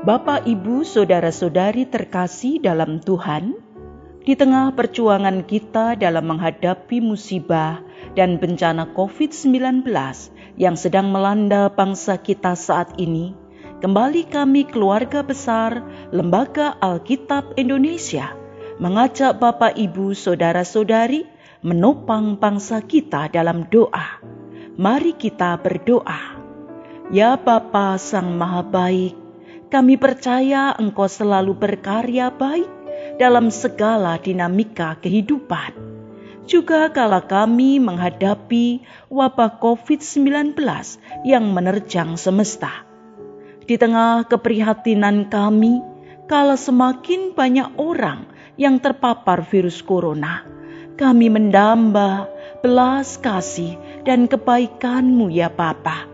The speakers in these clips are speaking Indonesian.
Bapak, Ibu, saudara-saudari terkasih dalam Tuhan, di tengah perjuangan kita dalam menghadapi musibah dan bencana COVID-19 yang sedang melanda bangsa kita saat ini, kembali kami keluarga besar Lembaga Alkitab Indonesia mengajak Bapak, Ibu, saudara-saudari menopang bangsa kita dalam doa. Mari kita berdoa. Ya Bapa Sang Maha Baik, kami percaya Engkau selalu berkarya baik dalam segala dinamika kehidupan. Juga kala kami menghadapi wabah COVID-19 yang menerjang semesta. Di tengah keprihatinan kami, kala semakin banyak orang yang terpapar virus corona, kami mendamba belas kasih dan kebaikan-Mu ya Bapa.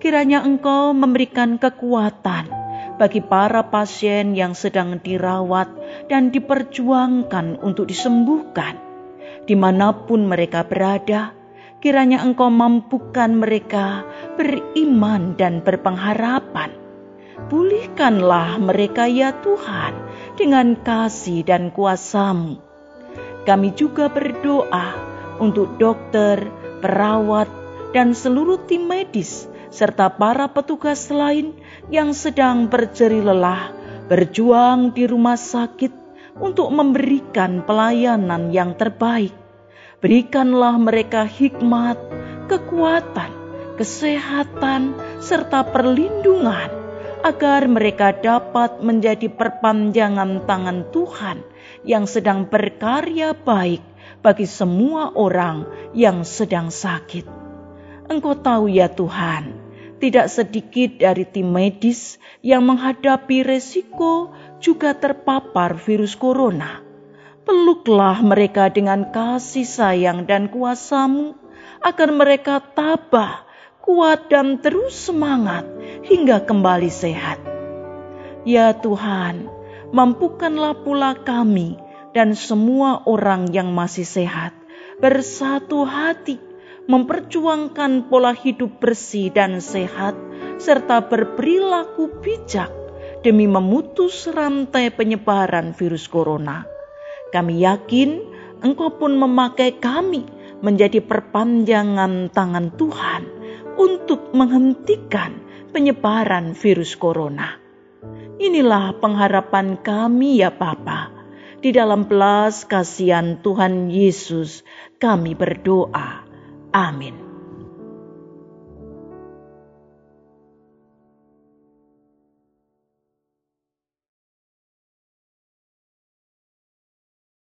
Kiranya Engkau memberikan kekuatan bagi para pasien yang sedang dirawat dan diperjuangkan untuk disembuhkan. Di mana pun mereka berada, kiranya Engkau mampukan mereka beriman dan berpengharapan. Pulihkanlah mereka ya Tuhan dengan kasih dan kuasamu. Kami juga berdoa untuk dokter, perawat, dan seluruh tim medis serta para petugas lain yang sedang berjeri lelah berjuang di rumah sakit untuk memberikan pelayanan yang terbaik. Berikanlah mereka hikmat, kekuatan, kesehatan, serta perlindungan agar mereka dapat menjadi perpanjangan tangan Tuhan yang sedang berkarya baik bagi semua orang yang sedang sakit. Engkau tahu ya Tuhan, tidak sedikit dari tim medis yang menghadapi resiko juga terpapar virus corona. Peluklah mereka dengan kasih sayang dan kuasamu, agar mereka tabah, kuat dan terus semangat hingga kembali sehat. Ya Tuhan, mampukanlah pula kami dan semua orang yang masih sehat bersatu hati memperjuangkan pola hidup bersih dan sehat, serta berperilaku bijak demi memutus rantai penyebaran virus corona. Kami yakin Engkau pun memakai kami menjadi perpanjangan tangan Tuhan untuk menghentikan penyebaran virus corona. Inilah pengharapan kami ya Bapa. Di dalam belas kasihan Tuhan Yesus kami berdoa. Amin.